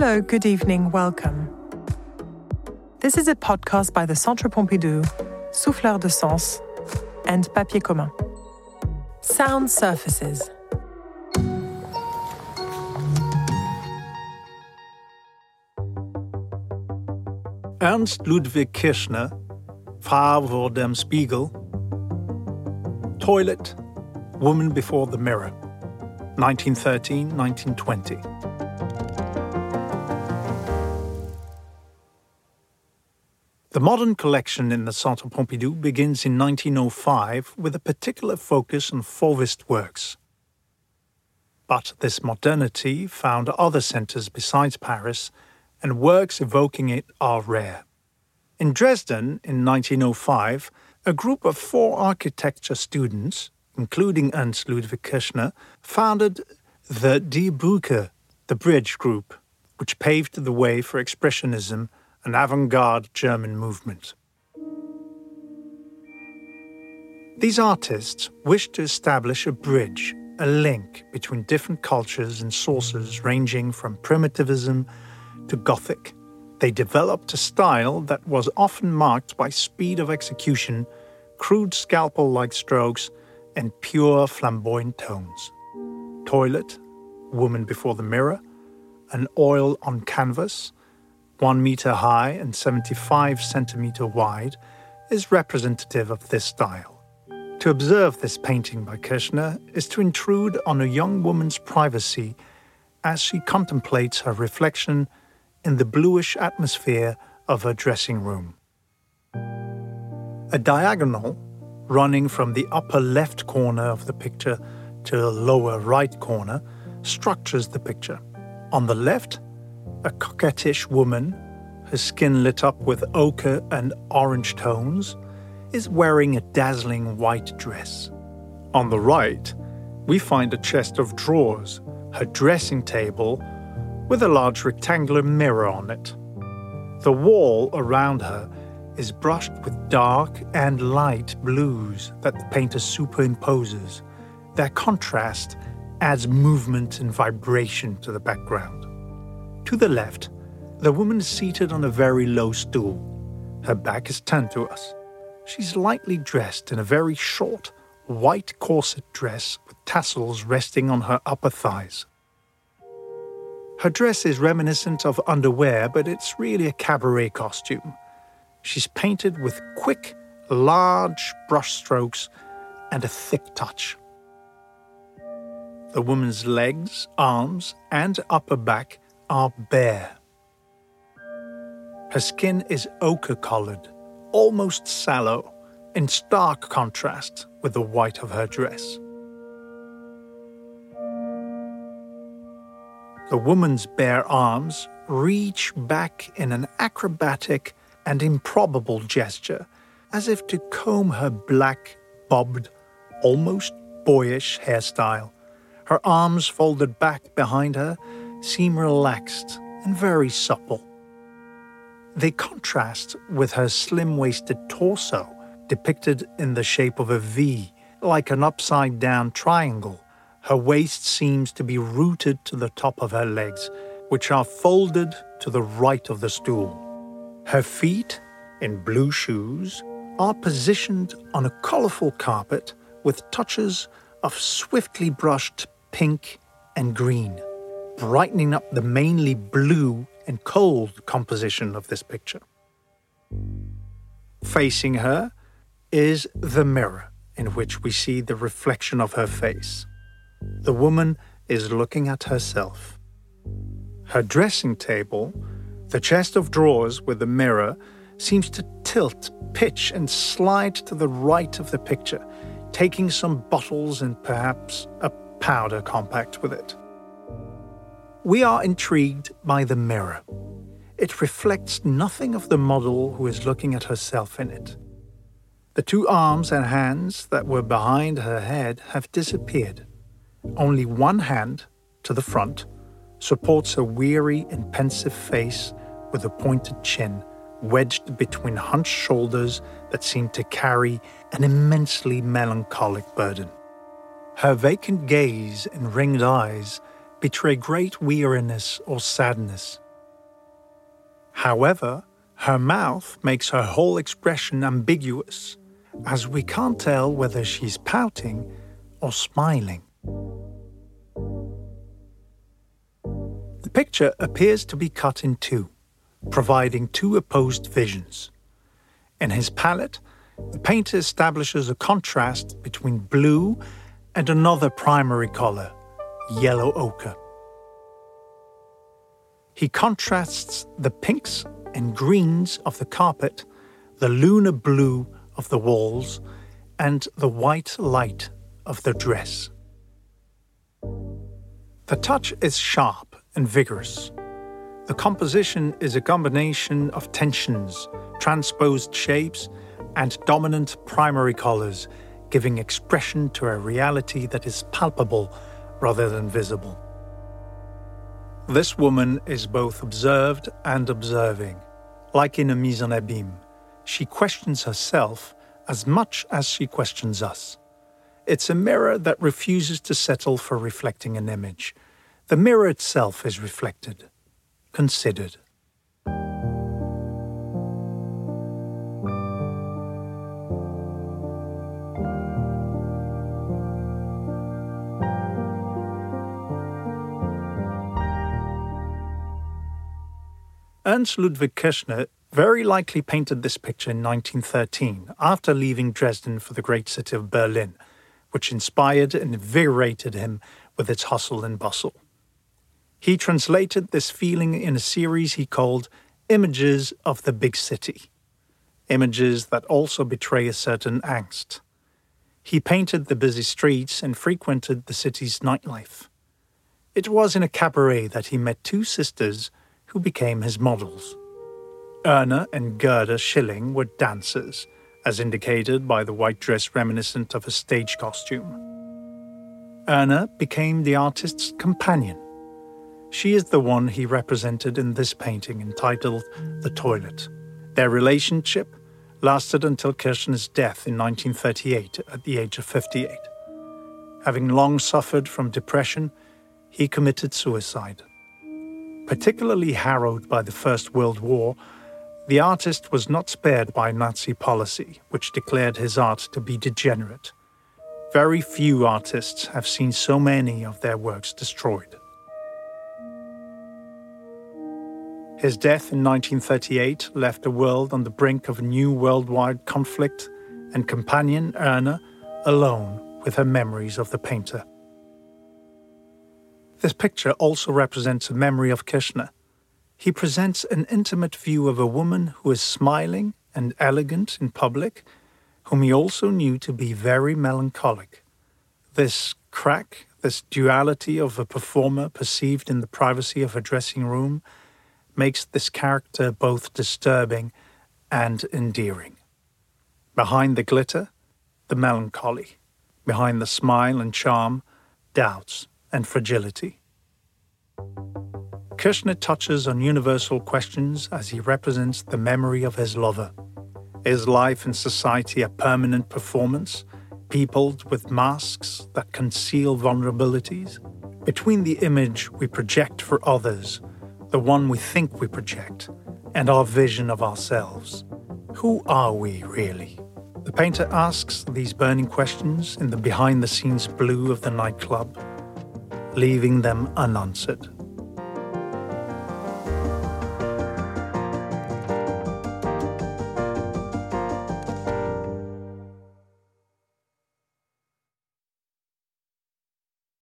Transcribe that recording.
Hello, good evening, welcome. This is a podcast by the Centre Pompidou, Souffleur de Sens, and Papier Commun. Sound surfaces. Ernst Ludwig Kirchner, Frau vor dem Spiegel, Toilet, Woman Before the Mirror, 1913 1920. The modern collection in the Centre Pompidou begins in 1905 with a particular focus on Fauvist works. But this modernity found other centres besides Paris, and works evoking it are rare. In Dresden in 1905, a group of four architecture students, including Ernst Ludwig Kirchner, founded the Die Brücke, the Bridge Group, which paved the way for Expressionism an avant garde German movement. These artists wished to establish a bridge, a link between different cultures and sources ranging from primitivism to Gothic. They developed a style that was often marked by speed of execution, crude scalpel like strokes, and pure flamboyant tones. Toilet, Woman Before the Mirror, an oil on canvas, 1 meter high and 75 centimeter wide, is representative of this style. To observe this painting by Kirchner is to intrude on a young woman's privacy as she contemplates her reflection in the bluish atmosphere of her dressing room. A diagonal running from the upper left corner of the picture to the lower right corner structures the picture. On the left, a coquettish woman, her skin lit up with ochre and orange tones, is wearing a dazzling white dress. On the right, we find a chest of drawers, her dressing table, with a large rectangular mirror on it. The wall around her is brushed with dark and light blues that the painter superimposes. Their contrast adds movement and vibration to the background. To the left, the woman is seated on a very low stool. Her back is turned to us. She's lightly dressed in a very short, white corset dress with tassels resting on her upper thighs. Her dress is reminiscent of underwear, but it's really a cabaret costume. She's painted with quick, large brushstrokes and a thick touch. The woman's legs, arms, and upper back are bare. Her skin is ochre colored, almost sallow, in stark contrast with the white of her dress. The woman's bare arms reach back in an acrobatic and improbable gesture, as if to comb her black, bobbed, almost boyish hairstyle. Her arms folded back behind her seem relaxed and very supple. They contrast with her slim waisted torso, depicted in the shape of a V, like an upside down triangle. Her waist seems to be rooted to the top of her legs, which are folded to the right of the stool. Her feet, in blue shoes, are positioned on a colorful carpet with touches of swiftly brushed pink and green brightening up the mainly blue and cold composition of this picture. Facing her is the mirror in which we see the reflection of her face. The woman is looking at herself. Her dressing table, the chest of drawers with the mirror, seems to tilt, pitch, and slide to the right of the picture, taking some bottles and perhaps a powder compact with it. We are intrigued by the mirror. It reflects nothing of the model who is looking at herself in it. The two arms and hands that were behind her head have disappeared. Only one hand, to the front, supports a weary and pensive face with a pointed chin wedged between hunched shoulders that seem to carry an immensely melancholic burden. Her vacant gaze and ringed eyes betray great weariness or sadness. However, her mouth makes her whole expression ambiguous, as we can't tell whether she's pouting or smiling. The picture appears to be cut in two, providing two opposed visions. In his palette, the painter establishes a contrast between blue and another primary color, yellow ochre. He contrasts the pinks and greens of the carpet, the lunar blue of the walls, and the white light of the dress. The touch is sharp and vigorous. The composition is a combination of tensions, transposed shapes, and dominant primary colors, giving expression to a reality that is palpable rather than visible. This woman is both observed and observing. Like in a mise en abîme, she questions herself as much as she questions us. It's a mirror that refuses to settle for reflecting an image. The mirror itself is reflected, considered. Ernst Ludwig Kirchner very likely painted this picture in 1913 after leaving Dresden for the great city of Berlin, which inspired and invigorated him with its hustle and bustle. He translated this feeling in a series he called Images of the Big City, images that also betray a certain angst. He painted the busy streets and frequented the city's nightlife. It was in a cabaret that he met two sisters who became his models. Erna and Gerda Schilling were dancers, as indicated by the white dress reminiscent of a stage costume. Erna became the artist's companion. She is the one he represented in this painting entitled The Toilet. Their relationship lasted until Kirchner's death in 1938 at the age of 58. Having long suffered from depression, he committed suicide. Particularly harrowed by the First World War, the artist was not spared by Nazi policy, which declared his art to be degenerate. Very few artists have seen so many of their works destroyed. His death in 1938 left the world on the brink of a new worldwide conflict, and companion Erna alone with her memories of the painter. This picture also represents a memory of Kirchner. He presents an intimate view of a woman who is smiling and elegant in public, whom he also knew to be very melancholic. This crack, this duality of a performer perceived in the privacy of a dressing room, makes this character both disturbing and endearing. Behind the glitter, the melancholy. Behind the smile and charm, doubts and fragility. Kirchner touches on universal questions as he represents the memory of his lover. Is life and society a permanent performance, peopled with masks that conceal vulnerabilities? Between the image we project for others, the one we think we project, and our vision of ourselves, who are we really? The painter asks these burning questions in the behind the scenes blue of the nightclub leaving them unanswered.